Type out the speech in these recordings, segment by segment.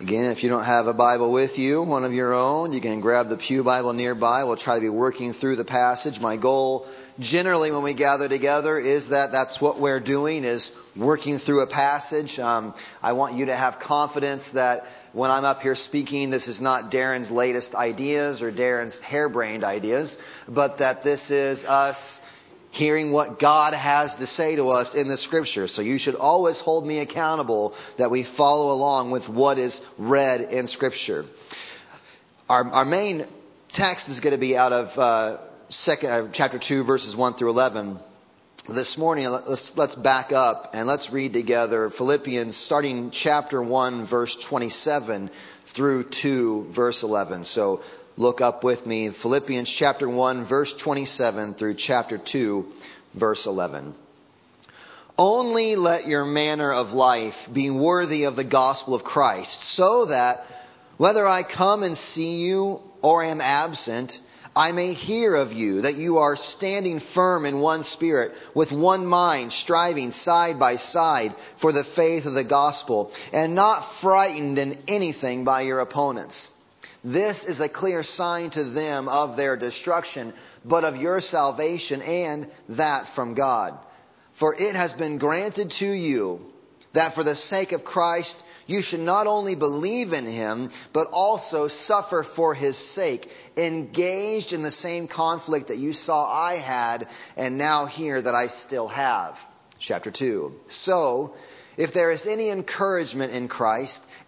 Again, if you don't have a Bible with you, one of your own, you can grab the Pew Bible nearby. We'll try to be working through the passage. My goal generally when we gather together is that that's what we're doing is working through a passage. Um, I want you to have confidence that when I'm up here speaking, this is not Darren's latest ideas or Darren's harebrained ideas, but that this is us hearing what God has to say to us in the scripture. So you should always hold me accountable that we follow along with what is read in scripture. Our, our main text is going to be out of uh, second, uh, chapter 2, verses 1 through 11. This morning, let's, let's back up and let's read together Philippians starting chapter 1, verse 27 through 2, verse 11. So look up with me Philippians chapter 1, verse 27 through chapter 2, verse 11. Only let your manner of life be worthy of the gospel of Christ, so that whether I come and see you or am absent, I may hear of you that you are standing firm in one spirit, with one mind, striving side by side for the faith of the gospel, and not frightened in anything by your opponents. This is a clear sign to them of their destruction, but of your salvation and that from God. For it has been granted to you that for the sake of Christ you should not only believe in him, but also suffer for his sake, engaged in the same conflict that you saw I had and now hear that I still have. Chapter 2. So, if there is any encouragement in Christ,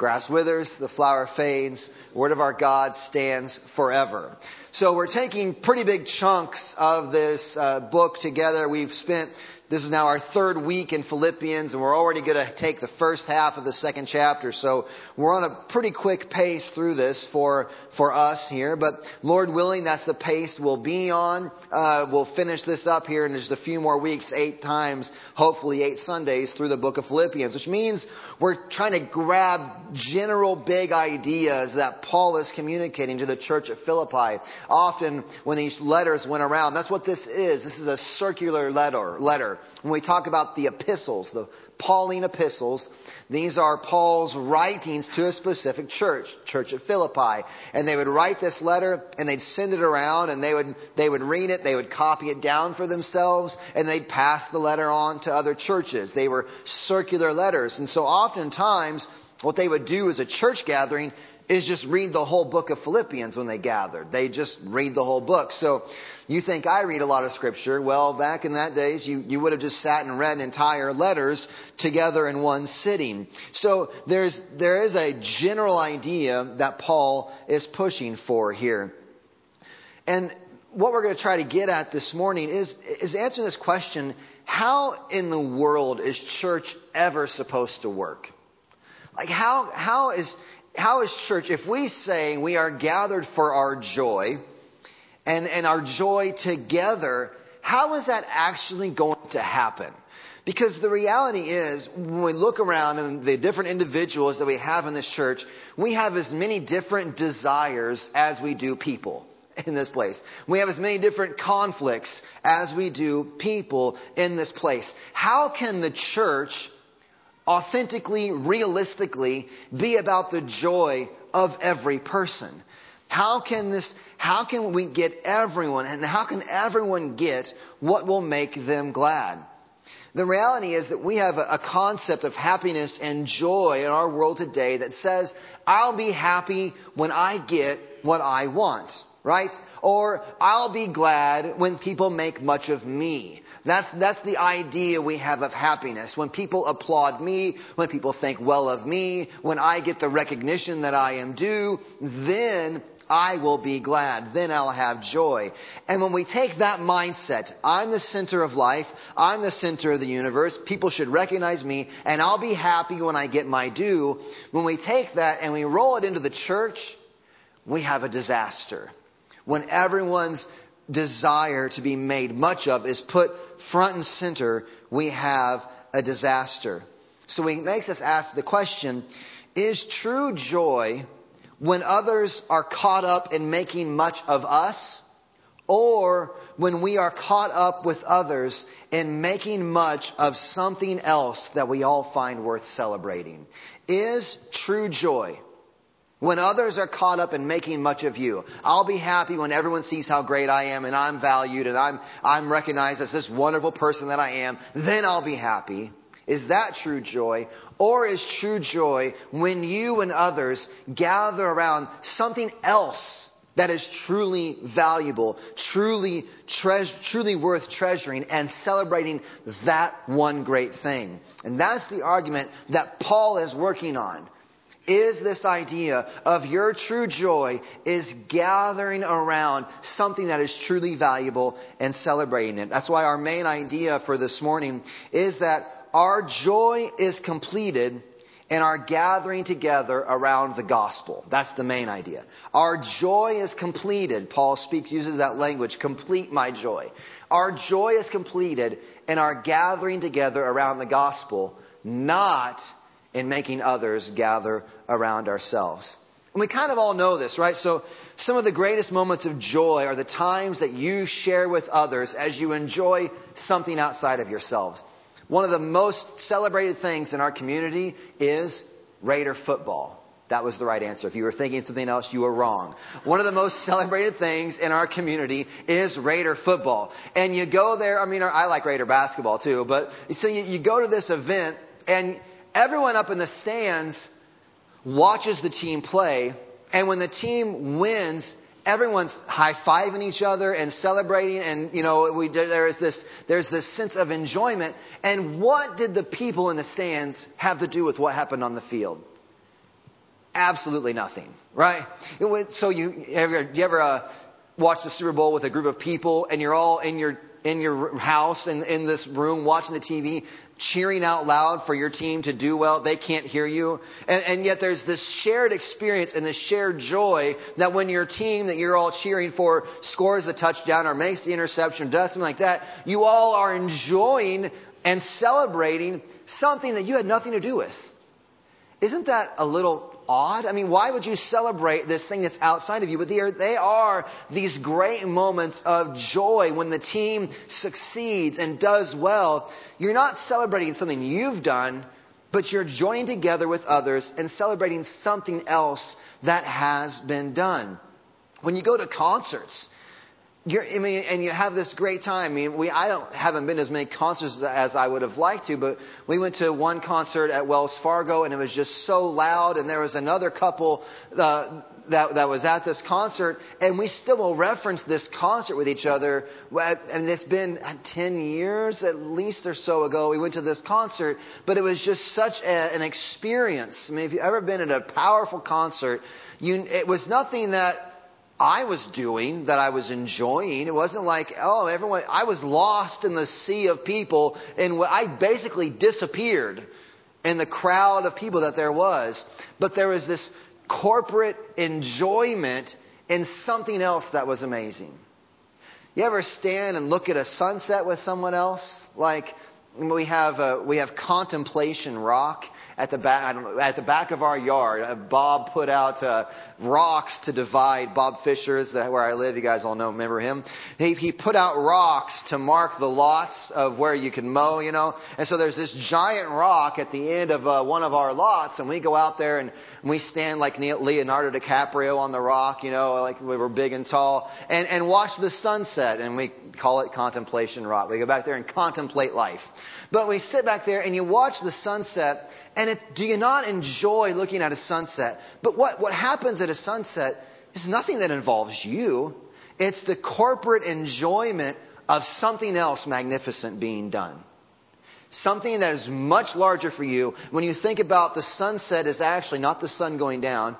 Grass withers, the flower fades, word of our God stands forever. So we're taking pretty big chunks of this uh, book together. We've spent this is now our third week in Philippians, and we're already going to take the first half of the second chapter. So we're on a pretty quick pace through this for for us here. But Lord willing, that's the pace we'll be on. Uh, we'll finish this up here in just a few more weeks, eight times, hopefully eight Sundays through the book of Philippians, which means we're trying to grab general big ideas that Paul is communicating to the church at Philippi. Often when these letters went around, that's what this is. This is a circular letter. Letter. When we talk about the epistles, the Pauline epistles, these are Paul's writings to a specific church, church at Philippi. And they would write this letter and they'd send it around and they would, they would read it, they would copy it down for themselves, and they'd pass the letter on to other churches. They were circular letters. And so oftentimes, what they would do as a church gathering is just read the whole book of Philippians when they gathered. They just read the whole book. So you think I read a lot of scripture. Well, back in that days, you, you would have just sat and read entire letters together in one sitting. So there's, there is a general idea that Paul is pushing for here. And what we're going to try to get at this morning is, is answering this question, how in the world is church ever supposed to work? Like how, how is, how is church, if we say we are gathered for our joy and, and our joy together, how is that actually going to happen? Because the reality is, when we look around and the different individuals that we have in this church, we have as many different desires as we do people. in this place. We have as many different conflicts as we do people in this place. How can the church authentically, realistically be about the joy of every person? How can this, how can we get everyone, and how can everyone get what will make them glad? The reality is that we have a, concept of happiness and joy in our world today that says, I'll be happy when I get what I want, right? Or I'll be glad when people make much of me. That's, that's the idea we have of happiness. When people applaud me, when people think well of me, when I get the recognition that I am due, then I will be glad. Then I'll have joy. And when we take that mindset, I'm the center of life. I'm the center of the universe. People should recognize me and I'll be happy when I get my due. When we take that and we roll it into the church, we have a disaster. When everyone's desire to be made much of is put front and center, we have a disaster. So it makes us ask the question, is true joy when others are caught up in making much of us, or when we are caught up with others in making much of something else that we all find worth celebrating. Is true joy when others are caught up in making much of you. I'll be happy when everyone sees how great I am and I'm valued and I'm, I'm recognized as this wonderful person that I am. Then I'll be happy. Is that true joy? Or is true joy when you and others gather around something else that is truly valuable, truly treas- truly worth treasuring and celebrating that one great thing? And that's the argument that Paul is working on. Is this idea of your true joy is gathering around something that is truly valuable and celebrating it. That's why our main idea for this morning is that our joy is completed in our gathering together around the gospel. That's the main idea. Our joy is completed. Paul speaks, uses that language, complete my joy. Our joy is completed in our gathering together around the gospel, not in making others gather around ourselves. And we kind of all know this, right? So some of the greatest moments of joy are the times that you share with others as you enjoy something outside of yourselves. One of the most celebrated things in our community is Raider football. That was the right answer. If you were thinking something else, you were wrong. One of the most celebrated things in our community is Raider football. And you go there, I mean, I like Raider basketball too, but so you, you go to this event and everyone up in the stands watches the team play. And when the team wins, everyone's high-fiving each other and celebrating and you know we there is this there's this sense of enjoyment and what did the people in the stands have to do with what happened on the field absolutely nothing right so you ever you ever uh, watch the super bowl with a group of people and you're all in your in your house and in this room watching the TV cheering out loud for your team to do well. They can't hear you. And, and, yet there's this shared experience and this shared joy that when your team that you're all cheering for scores a touchdown or makes the interception, or does something like that, you all are enjoying and celebrating something that you had nothing to do with. Isn't that a little odd? I mean, why would you celebrate this thing that's outside of you? But they are, they are these great moments of joy when the team succeeds and does well. You're not celebrating something you've done, but you're joining together with others and celebrating something else that has been done. When you go to concerts, you're, I mean, and you have this great time. I mean, we I don't haven't been as many concerts as I would have liked to, but we went to one concert at Wells Fargo, and it was just so loud. And there was another couple uh, that that was at this concert, and we still will reference this concert with each other. And it's been ten years at least or so ago. We went to this concert, but it was just such a, an experience. I mean, if you've ever been at a powerful concert, you it was nothing that I was doing that I was enjoying. It wasn't like, oh, everyone, I was lost in the sea of people and I basically disappeared in the crowd of people that there was. But there was this corporate enjoyment in something else that was amazing. You ever stand and look at a sunset with someone else? Like, we have uh, we have Contemplation Rock at the back at the back of our yard. Uh, Bob put out uh, rocks to divide. Bob Fisher is where I live. You guys all know, remember him? He he put out rocks to mark the lots of where you can mow. You know, and so there's this giant rock at the end of uh, one of our lots, and we go out there and we stand like Leonardo DiCaprio on the rock. You know, like we were big and tall, and and watch the sunset, and we call it Contemplation Rock. We go back there and contemplate life. But we sit back there and you watch the sunset, and it, do you not enjoy looking at a sunset? But what, what happens at a sunset is nothing that involves you. It's the corporate enjoyment of something else magnificent being done. Something that is much larger for you. When you think about the sunset is actually not the sun going down,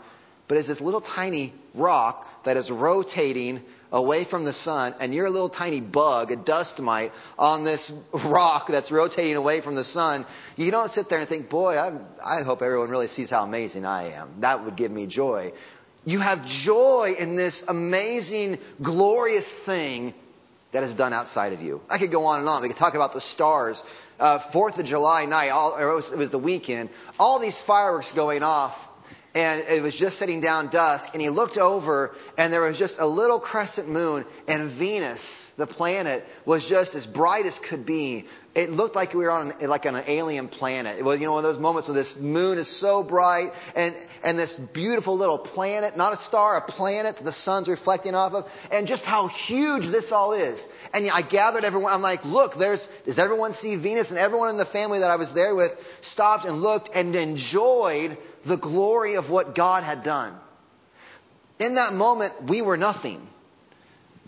but is this little tiny rock that is rotating away from the sun and you're a little tiny bug, a dust mite on this rock that's rotating away from the sun, you don't sit there and think, boy, I, I hope everyone really sees how amazing I am. That would give me joy. You have joy in this amazing, glorious thing that is done outside of you. I could go on and on. We could talk about the stars. Uh, Fourth of July night, all, it, was, it was the weekend. All these fireworks going off and it was just sitting down dusk, and he looked over, and there was just a little crescent moon, and Venus, the planet, was just as bright as could be. It looked like we were on like on an alien planet. It was, you know, one of those moments where this moon is so bright, and and this beautiful little planet, not a star, a planet that the sun's reflecting off of, and just how huge this all is. And I gathered everyone. I'm like, look, there's. Does everyone see Venus? And everyone in the family that I was there with stopped and looked and enjoyed the glory of what God had done. In that moment, we were nothing.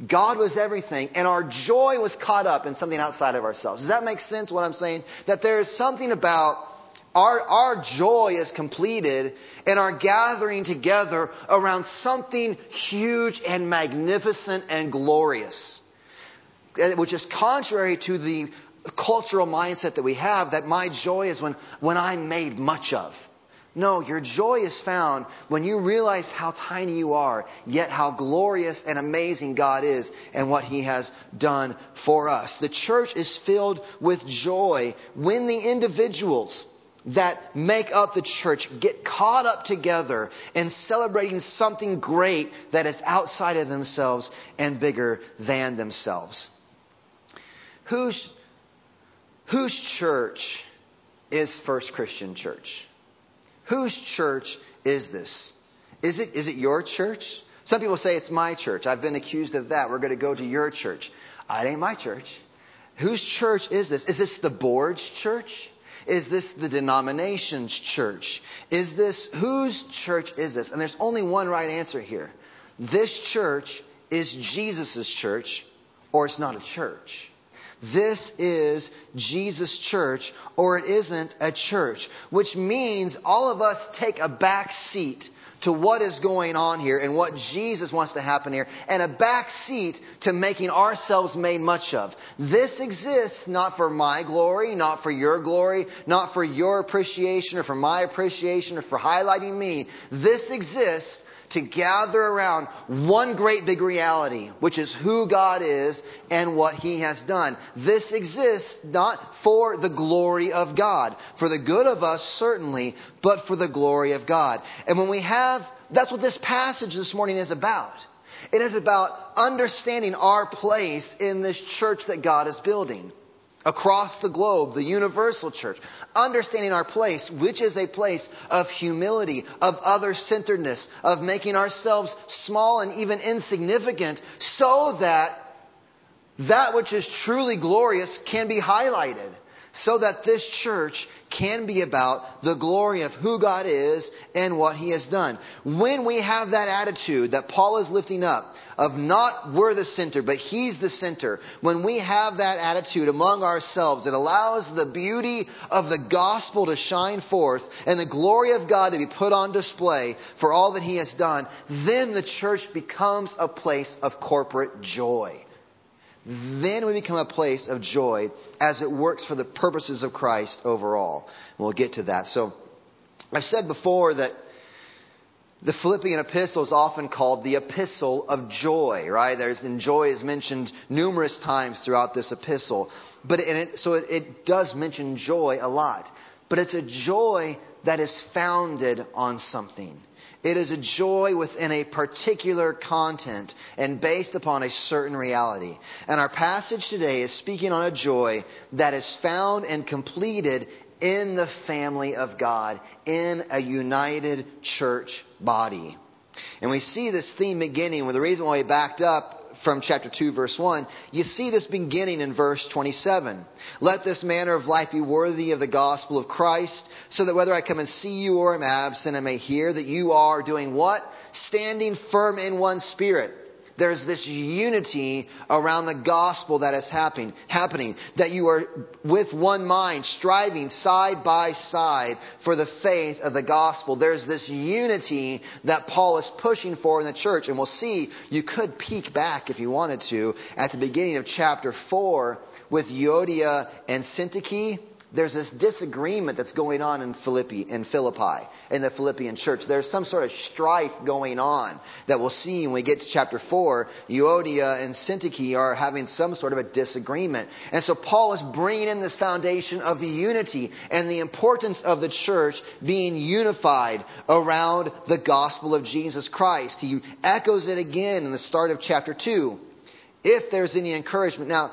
God was everything, and our joy was caught up in something outside of ourselves. Does that make sense what I'm saying? That there is something about our, our joy is completed in our gathering together around something huge and magnificent and glorious, eh, which is contrary to the cultural mindset that we have that my joy is when, when I'm made much of. No, your joy is found when you realize how tiny you are, yet how glorious and amazing God is and what He has done for us. The church is filled with joy when the individuals that make up the church get caught up together in celebrating something great that is outside of themselves and bigger than themselves. Whose, whose church is First Christian Church? Whose church is this? Is it, is it your church? Some people say it's my church. I've been accused of that. We're going to go to your church. Uh, it ain't my church. Whose church is this? Is this the board's church? Is this the denomination's church? Is this, whose church is this? And there's only one right answer here. This church is Jesus' church, or it's not a church. This is Jesus' church, or it isn't a church, which means all of us take a back seat to what is going on here and what Jesus wants to happen here, and a back seat to making ourselves made much of. This exists not for my glory, not for your glory, not for your appreciation or for my appreciation or for highlighting me. This exists to gather around one great big reality, which is who God is and what He has done. This exists not for the glory of God, for the good of us certainly, but for the glory of God. And when we have, that's what this passage this morning is about. It is about understanding our place in this church that God is building across the globe, the universal church, understanding our place, which is a place of humility, of other centeredness, of making ourselves small and even insignificant, so that that which is truly glorious can be highlighted so that this church can be about the glory of who God is and what He has done. When we have that attitude that Paul is lifting up of not we're the center, but He's the center, when we have that attitude among ourselves, it allows the beauty of the gospel to shine forth and the glory of God to be put on display for all that He has done, then the church becomes a place of corporate joy then we become a place of joy as it works for the purposes of Christ overall. We'll get to that. So, I've said before that The Philippian epistle is often called the epistle of joy, right? There's, and joy is mentioned numerous times throughout this epistle. But it, so it, it does mention joy a lot. But it's a joy that is founded on something. It is a joy within a particular content and based upon a certain reality. And our passage today is speaking on a joy that is found and completed in the family of God, in a united church body. And we see this theme beginning with the reason why we backed up from chapter 2 verse 1, you see this beginning in verse 27. Let this manner of life be worthy of the gospel of Christ, so that whether I come and see you or am absent, I may hear that you are doing what? Standing firm in one spirit there's this unity around the gospel that is happening, happening, that you are with one mind, striving side by side for the faith of the gospel. There's this unity that Paul is pushing for in the church. And we'll see, you could peek back if you wanted to at the beginning of chapter 4 with Euodia and Syntyche there's this disagreement that's going on in Philippi, in Philippi, in the Philippian church. There's some sort of strife going on that we'll see when we get to chapter 4. Euodia and Syntyche are having some sort of a disagreement. And so Paul is bringing in this foundation of the unity and the importance of the church being unified around the gospel of Jesus Christ. He echoes it again in the start of chapter 2. If there's any encouragement. Now,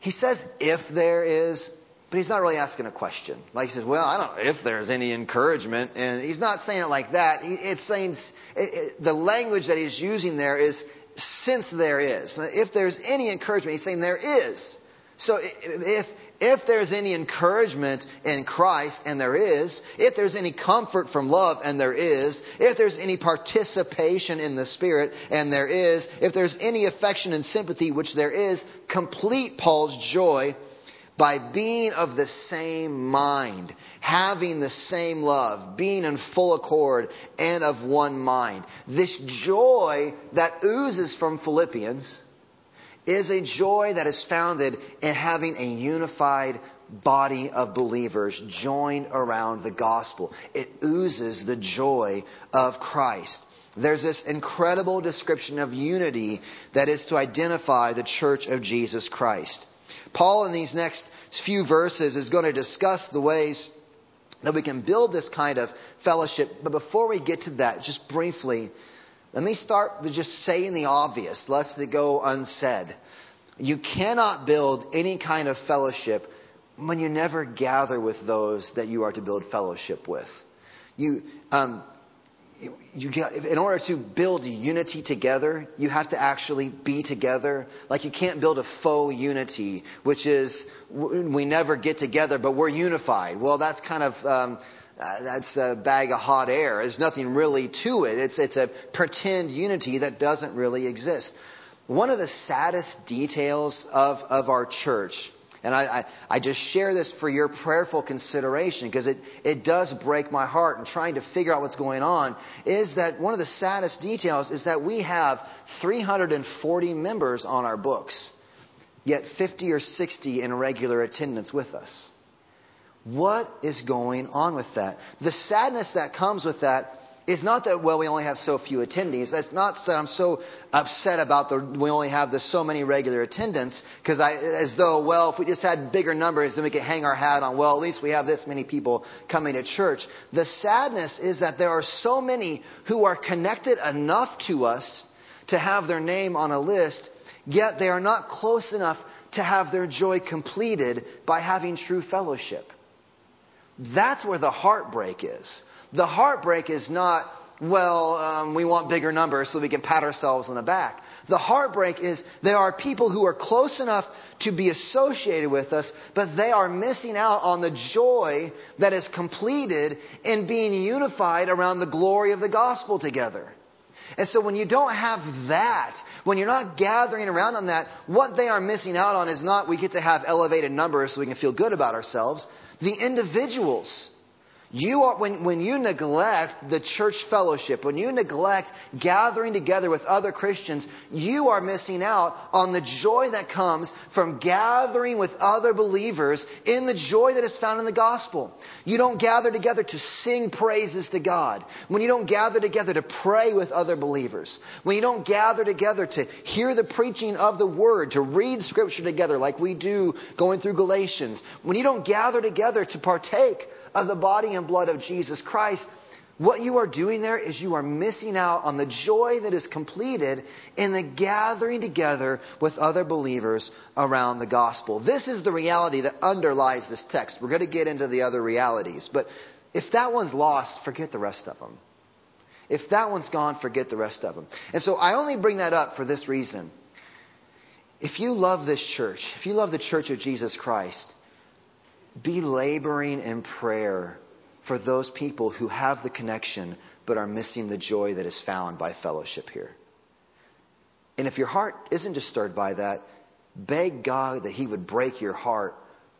he says if there is but he's not really asking a question. Like he says, well, I don't know if there's any encouragement. And he's not saying it like that. It's saying it, it, the language that he's using there is since there is. If there's any encouragement, he's saying there is. So if, if there's any encouragement in Christ, and there is, if there's any comfort from love, and there is, if there's any participation in the Spirit, and there is, if there's any affection and sympathy, which there is, complete Paul's joy by being of the same mind, having the same love, being in full accord and of one mind. This joy that oozes from Philippians is a joy that is founded in having a unified body of believers joined around the gospel. It oozes the joy of Christ. There's this incredible description of unity that is to identify the church of Jesus Christ. Paul, in these next few verses, is going to discuss the ways that we can build this kind of fellowship. But before we get to that, just briefly, let me start with just saying the obvious, lest it go unsaid. You cannot build any kind of fellowship when you never gather with those that you are to build fellowship with. You, um, you get, in order to build unity together, you have to actually be together. Like you can't build a faux unity, which is we never get together, but we're unified. Well, that's kind of um, uh, that's a bag of hot air. There's nothing really to it. It's it's a pretend unity that doesn't really exist. One of the saddest details of of our church and I, I, I, just share this for your prayerful consideration because it, it does break my heart in trying to figure out what's going on. Is that one of the saddest details is that we have 340 members on our books, yet 50 or 60 in regular attendance with us. What is going on with that? The sadness that comes with that it's not that, well, we only have so few attendees. It's not that I'm so upset about the, we only have the so many regular attendance, because I, as though, well, if we just had bigger numbers, then we could hang our hat on, well, at least we have this many people coming to church. The sadness is that there are so many who are connected enough to us to have their name on a list, yet they are not close enough to have their joy completed by having true fellowship. That's where the heartbreak is. The heartbreak is not, well, um, we want bigger numbers so we can pat ourselves on the back. The heartbreak is there are people who are close enough to be associated with us, but they are missing out on the joy that is completed in being unified around the glory of the gospel together. And so when you don't have that, when you're not gathering around on that, what they are missing out on is not we get to have elevated numbers so we can feel good about ourselves. The individuals You are, when, when you neglect the church fellowship, when you neglect gathering together with other Christians, you are missing out on the joy that comes from gathering with other believers in the joy that is found in the gospel. You don't gather together to sing praises to God. When you don't gather together to pray with other believers. When you don't gather together to hear the preaching of the word, to read scripture together like we do going through Galatians. When you don't gather together to partake of the body and blood of Jesus Christ, what you are doing there is you are missing out on the joy that is completed in the gathering together with other believers around the gospel. This is the reality that underlies this text. We're going to get into the other realities, but if that one's lost, forget the rest of them. If that one's gone, forget the rest of them. And so I only bring that up for this reason. If you love this church, if you love the church of Jesus Christ, be laboring in prayer for those people who have the connection but are missing the joy that is found by fellowship here. And if your heart isn't disturbed by that, beg God that He would break your heart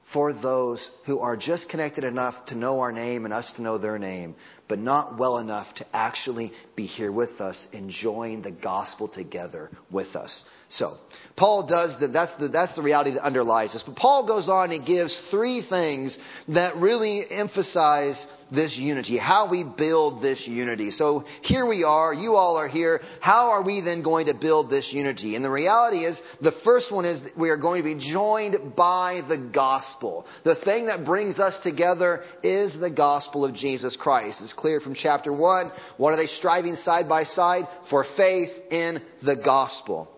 for those who are just connected enough to know our name and us to know their name, but not well enough to actually be here with us, enjoying the gospel together with us. So, Paul does that. That's the, that's the reality that underlies this. But Paul goes on and gives three things that really emphasize this unity, how we build this unity. So here we are, you all are here. How are we then going to build this unity? And the reality is, the first one is we are going to be joined by the gospel. The thing that brings us together is the gospel of Jesus Christ. It's clear from chapter one. What are they striving side by side? For faith in the gospel.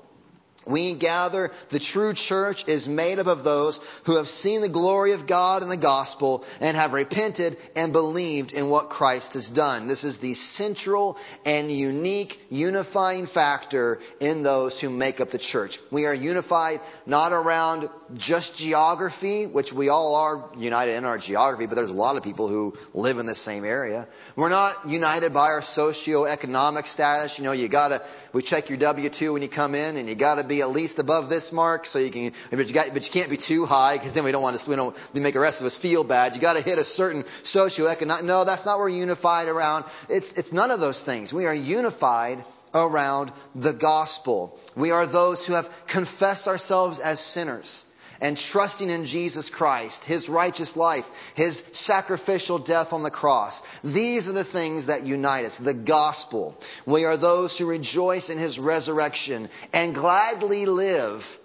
We gather, the true church is made up of those who have seen the glory of God in the gospel and have repented and believed in what Christ has done. This is the central and unique unifying factor in those who make up the church. We are unified not around just geography, which we all are united in our geography, but there's a lot of people who live in the same area. We're not united by our socioeconomic status. You know, you gotta, we check your W-2 when you come in and you gotta be at least above this mark so you can, but you, got, but you can't be too high because then we don't want to, we don't make the rest of us feel bad. You gotta hit a certain socioeconomic, no, that's not what we're unified around. It's, it's none of those things. We are unified around the gospel. We are those who have confessed ourselves as sinners and trusting in Jesus Christ, His righteous life, His sacrificial death on the cross. These are the things that unite us. The gospel. We are those who rejoice in His resurrection and gladly live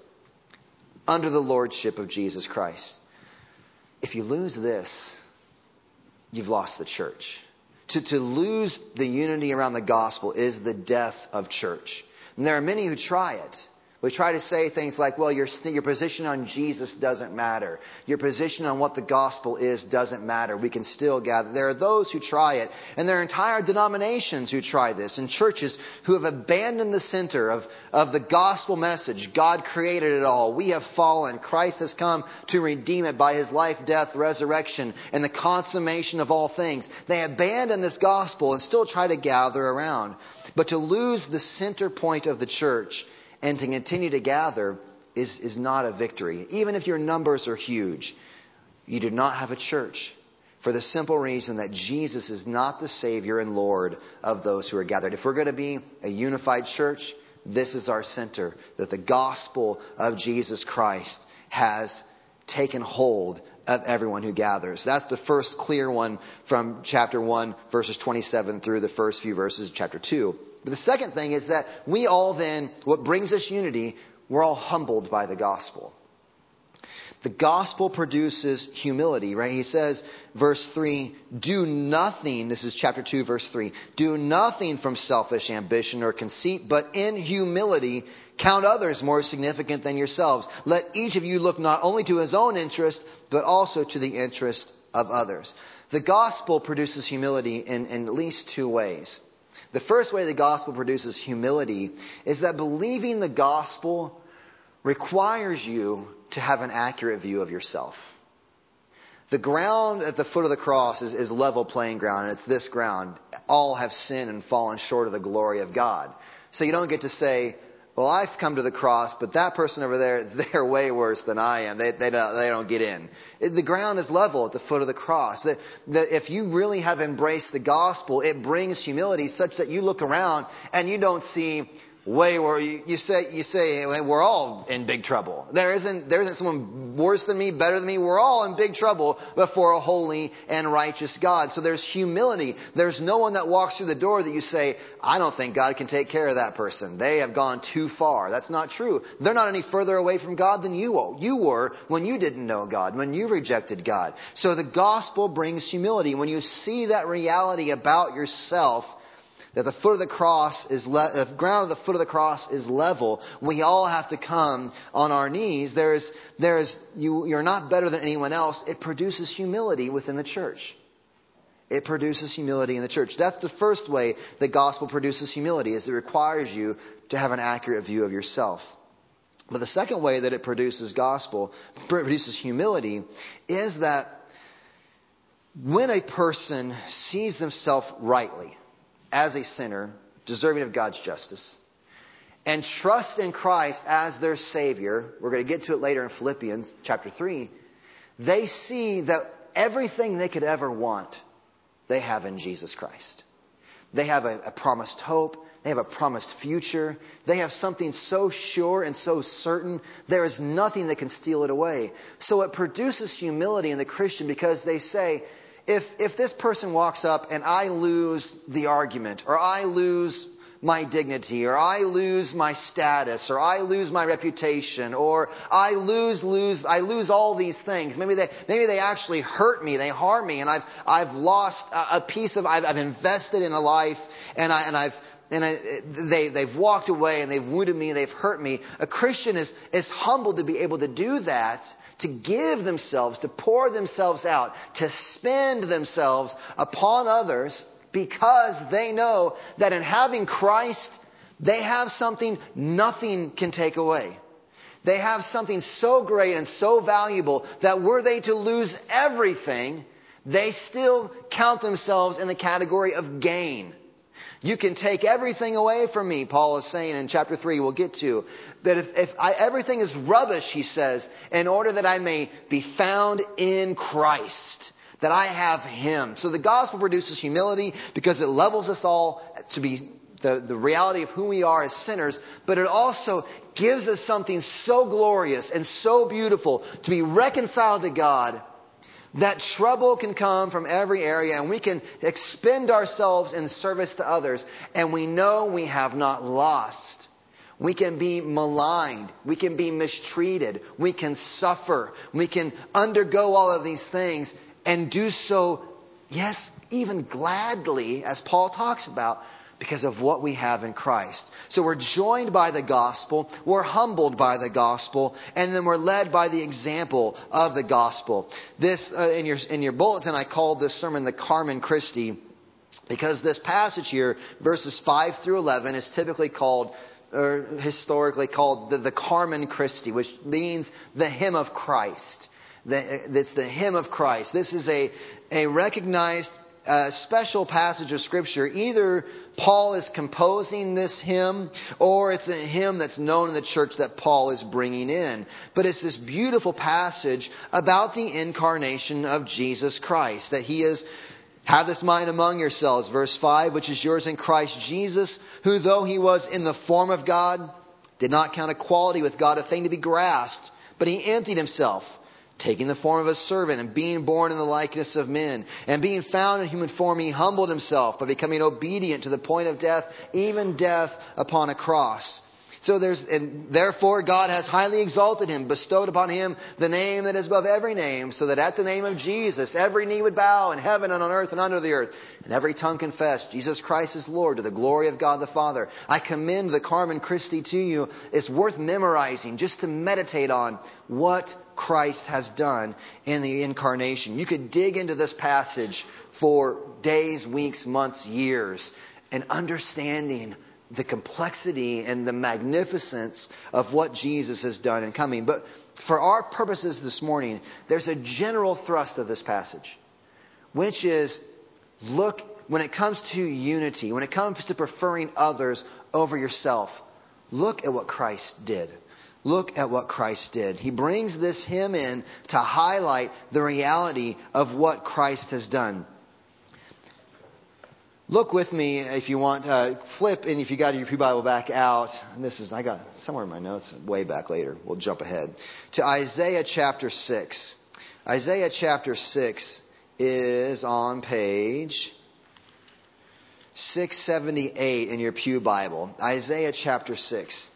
under the lordship of Jesus Christ. If you lose this, you've lost the church. To, to lose the unity around the gospel is the death of church. And there are many who try it. We try to say things like, well, your, your position on Jesus doesn't matter. Your position on what the gospel is doesn't matter. We can still gather. There are those who try it, and there are entire denominations who try this, and churches who have abandoned the center of, of the gospel message. God created it all. We have fallen. Christ has come to redeem it by his life, death, resurrection, and the consummation of all things. They abandon this gospel and still try to gather around. But to lose the center point of the church, and to continue to gather is, is not a victory. Even if your numbers are huge, you do not have a church for the simple reason that Jesus is not the Savior and Lord of those who are gathered. If we're going to be a unified church, this is our center, that the gospel of Jesus Christ has taken hold of everyone who gathers. That's the first clear one from chapter 1, verses 27 through the first few verses of chapter 2. But the second thing is that we all then, what brings us unity, we're all humbled by the gospel. The gospel produces humility, right? He says, verse 3, do nothing, this is chapter 2, verse 3, do nothing from selfish ambition or conceit, but in humility count others more significant than yourselves. Let each of you look not only to his own interest, but also to the interest of others. The gospel produces humility in, in at least two ways. The first way the gospel produces humility is that believing the gospel requires you to have an accurate view of yourself. The ground at the foot of the cross is, is level playing ground, and it's this ground. All have sinned and fallen short of the glory of God. So you don't get to say, well, I've come to the cross, but that person over there, they're way worse than I am. They, they, don't, they don't get in. The ground is level at the foot of the cross. That, that if you really have embraced the gospel, it brings humility such that you look around and you don't see way where you, you say you say we're all in big trouble. There isn't there isn't someone worse than me, better than me. We're all in big trouble before a holy and righteous God. So there's humility. There's no one that walks through the door that you say, I don't think God can take care of that person. They have gone too far. That's not true. They're not any further away from God than you you were when you didn't know God, when you rejected God. So the gospel brings humility. When you see that reality about yourself, that the foot of the cross is le- the ground of the foot of the cross is level. We all have to come on our knees. There is, there is, you, you're not better than anyone else. It produces humility within the church. It produces humility in the church. That's the first way the gospel produces humility, is it requires you to have an accurate view of yourself. But the second way that it produces gospel, produces humility, is that when a person sees themselves rightly, as a sinner, deserving of God's justice, and trust in Christ as their Savior, we're going to get to it later in Philippians chapter 3, they see that everything they could ever want, they have in Jesus Christ. They have a, a promised hope. They have a promised future. They have something so sure and so certain, there is nothing that can steal it away. So it produces humility in the Christian because they say, if, if this person walks up and I lose the argument, or I lose my dignity, or I lose my status, or I lose my reputation, or I lose, lose, I lose all these things. Maybe they, maybe they actually hurt me, they harm me, and I've, I've lost a, a piece of, I've, I've invested in a life, and I, and I've, and I, they, they've walked away and they've wounded me they've hurt me. A Christian is, is humbled to be able to do that to give themselves, to pour themselves out, to spend themselves upon others because they know that in having Christ, they have something nothing can take away. They have something so great and so valuable that were they to lose everything, they still count themselves in the category of gain. You can take everything away from me, Paul is saying in chapter 3, we'll get to. That if, if I, everything is rubbish, he says, in order that I may be found in Christ, that I have him. So the gospel produces humility because it levels us all to be the, the reality of who we are as sinners, but it also gives us something so glorious and so beautiful to be reconciled to God that trouble can come from every area and we can expend ourselves in service to others and we know we have not lost. We can be maligned. We can be mistreated. We can suffer. We can undergo all of these things and do so, yes, even gladly, as Paul talks about, because of what we have in Christ. So we're joined by the gospel, we're humbled by the gospel, and then we're led by the example of the gospel. This, uh, in your, in your bulletin, I called this sermon the Carmen Christi, because this passage here, verses 5 through 11, is typically called or historically called the, the Carmen Christi, which means the hymn of Christ. The, it's the hymn of Christ. This is a, a recognized a special passage of scripture. Either Paul is composing this hymn or it's a hymn that's known in the church that Paul is bringing in. But it's this beautiful passage about the incarnation of Jesus Christ, that he is have this mind among yourselves, verse 5, which is yours in Christ Jesus, who though he was in the form of God, did not count equality with God a thing to be grasped, but he emptied himself taking the form of a servant and being born in the likeness of men. And being found in human form, he humbled himself by becoming obedient to the point of death, even death upon a cross. So there's, and therefore God has highly exalted him, bestowed upon him the name that is above every name, so that at the name of Jesus every knee would bow in heaven and on earth and under the earth, and every tongue confess Jesus Christ is Lord to the glory of God the Father. I commend the Carmen Christi to you. It's worth memorizing just to meditate on what Christ has done in the incarnation. You could dig into this passage for days, weeks, months, years, and understanding the complexity and the magnificence of what Jesus has done in coming. But for our purposes this morning, there's a general thrust of this passage, which is look, when it comes to unity, when it comes to preferring others over yourself, Look at what Christ did. Look at what Christ did. He brings this hymn in to highlight the reality of what Christ has done. Look with me if you want. Uh, flip, and if you got your Pew Bible back out, and this is I got somewhere in my notes, way back later. We'll jump ahead to Isaiah chapter six. Isaiah chapter six is on page 678 in your Pew Bible. Isaiah chapter six.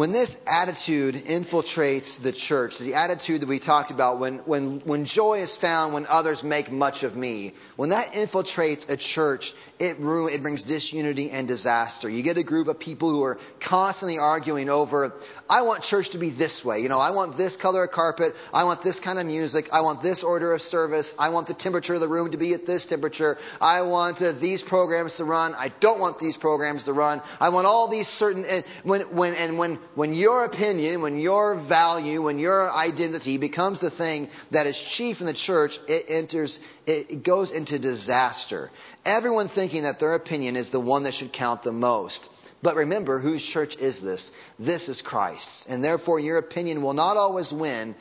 When this attitude infiltrates the church, the attitude that we talked about, when, when, when joy is found when others make much of me, when that infiltrates a church, it, ruin, it brings disunity and disaster. You get a group of people who are constantly arguing over, I want church to be this way. You know, I want this color of carpet. I want this kind of music. I want this order of service. I want the temperature of the room to be at this temperature. I want uh, these programs to run. I don't want these programs to run. I want all these certain, and when, when, and when, when your opinion, when your value, when your identity becomes the thing that is chief in the church, it enters, it goes into disaster. Everyone thinking that their opinion is the one that should count the most. But remember, whose church is this? This is Christ's. And therefore, your opinion will not always win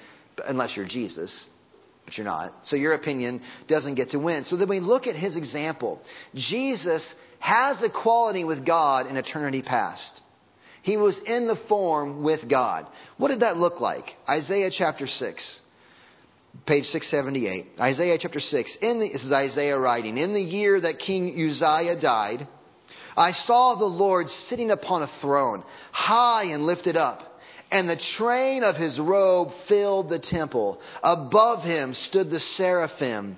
unless you're Jesus, but you're not. So your opinion doesn't get to win. So then we look at his example. Jesus has equality with God in eternity past. He was in the form with God. What did that look like? Isaiah chapter 6 page 678. Isaiah chapter 6. In the, this is Isaiah writing. In the year that King Uzziah died, I saw the Lord sitting upon a throne, high and lifted up, and the train of his robe filled the temple. Above him stood the seraphim.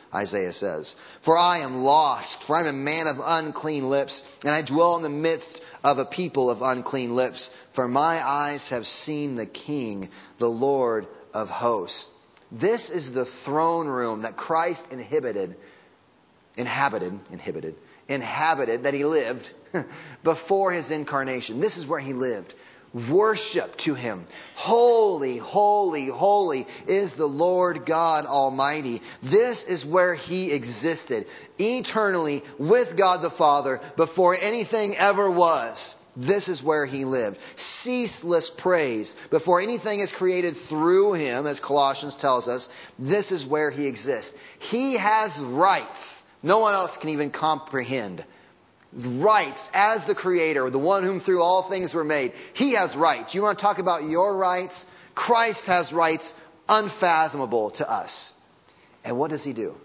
Isaiah says, for I am lost, for I am a man of unclean lips, and I dwell in the midst of a people of unclean lips. For my eyes have seen the King, the Lord of hosts. This is the throne room that Christ inhibited, inhabited, inhibited, inhabited, that he lived before his incarnation. This is where he lived. Worship to him. Holy, holy, holy is the Lord God Almighty. This is where he existed eternally with God the Father before anything ever was. This is where he lived. Ceaseless praise. Before anything is created through him, as Colossians tells us, this is where he exists. He has rights. No one else can even comprehend. Rights as the creator, the one whom through all things were made. He has rights. You want to talk about your rights? Christ has rights unfathomable to us. And what does he do?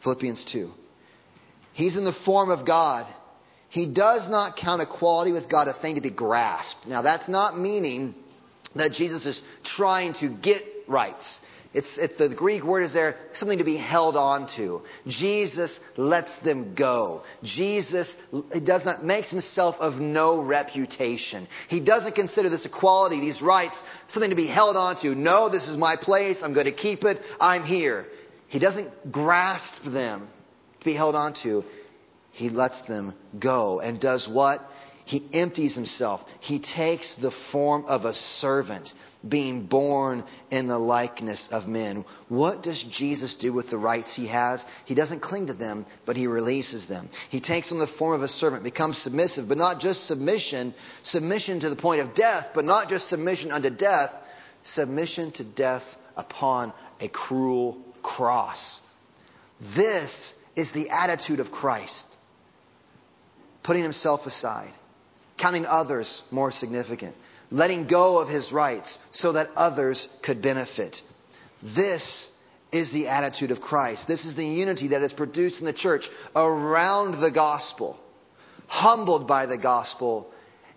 Philippians 2. He's in the form of God. He does not count equality with God a thing to be grasped. Now, that's not meaning that Jesus is trying to get rights. It's, it's, the Greek word is there, something to be held on to. Jesus lets them go. Jesus does not, makes himself of no reputation. He doesn't consider this equality, these rights, something to be held on to. No, this is my place. I'm going to keep it. I'm here. He doesn't grasp them to be held on to he lets them go and does what? He empties himself. He takes the form of a servant, being born in the likeness of men. What does Jesus do with the rights he has? He doesn't cling to them, but he releases them. He takes on the form of a servant, becomes submissive, but not just submission, submission to the point of death, but not just submission unto death, submission to death upon a cruel cross. This is the attitude of Christ putting himself aside, counting others more significant, letting go of his rights so that others could benefit. This is the attitude of Christ. This is the unity that is produced in the church around the gospel, humbled by the gospel,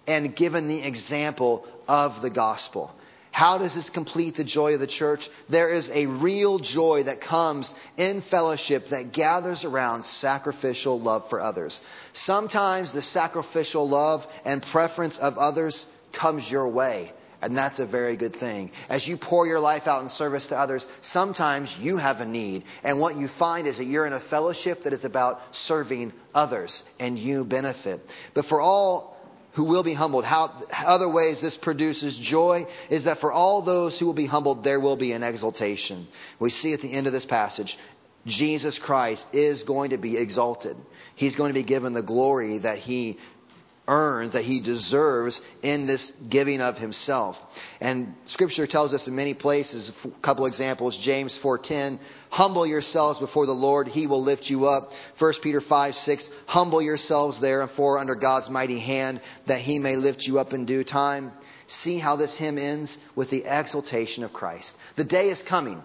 and given the example of the gospel. How does this complete the joy of the church? There is a real joy that comes in fellowship that gathers around sacrificial love for others. Sometimes the sacrificial love and preference of others comes your way And that's a very good thing. As you pour your life out in service to others, sometimes you have a need. And what you find is that you're in a fellowship that is about serving others and you benefit. But for all who will be humbled, how other ways this produces joy is that for all those who will be humbled, there will be an exaltation. We see at the end of this passage, Jesus Christ is going to be exalted. He's going to be given the glory that he earns, that he deserves in this giving of himself. And scripture tells us in many places, a couple examples, James 4:10, humble yourselves before the Lord, he will lift you up. 1 Peter 5, 6, humble yourselves therefore under God's mighty hand, that he may lift you up in due time. See how this hymn ends with the exaltation of Christ. The day is coming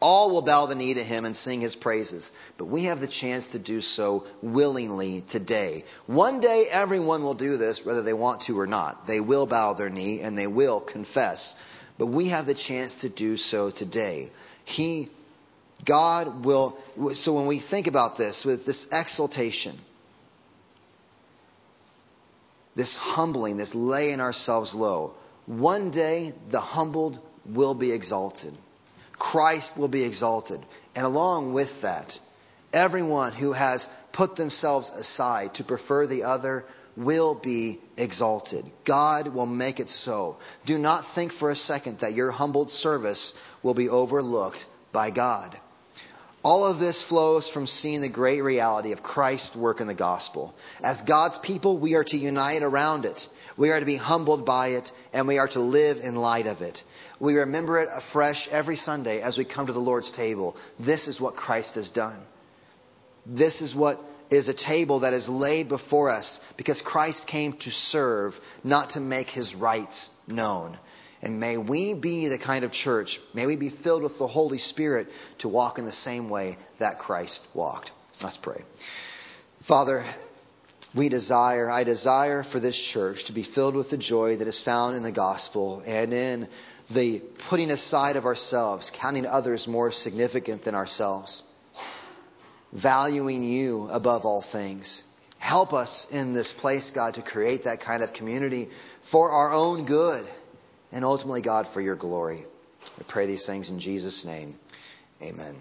all will bow the knee to him and sing his praises. But we have the chance to do so willingly today. One day everyone will do this, whether they want to or not. They will bow their knee and they will confess. But we have the chance to do so today. He, God will, so when we think about this, with this exaltation, this humbling, this laying ourselves low, one day the humbled will be exalted. Christ will be exalted. And along with that, everyone who has put themselves aside to prefer the other will be exalted. God will make it so. Do not think for a second that your humbled service will be overlooked by God. All of this flows from seeing the great reality of Christ's work in the gospel. As God's people, we are to unite around it. We are to be humbled by it, and we are to live in light of it. We remember it afresh every Sunday as we come to the Lord's table. This is what Christ has done. This is what is a table that is laid before us because Christ came to serve, not to make his rights known. And may we be the kind of church, may we be filled with the Holy Spirit to walk in the same way that Christ walked. Let's pray. Father, we desire, I desire for this church to be filled with the joy that is found in the gospel and in the putting aside of ourselves, counting others more significant than ourselves, valuing you above all things. Help us in this place, God, to create that kind of community for our own good and ultimately, God, for your glory. I pray these things in Jesus' name. Amen.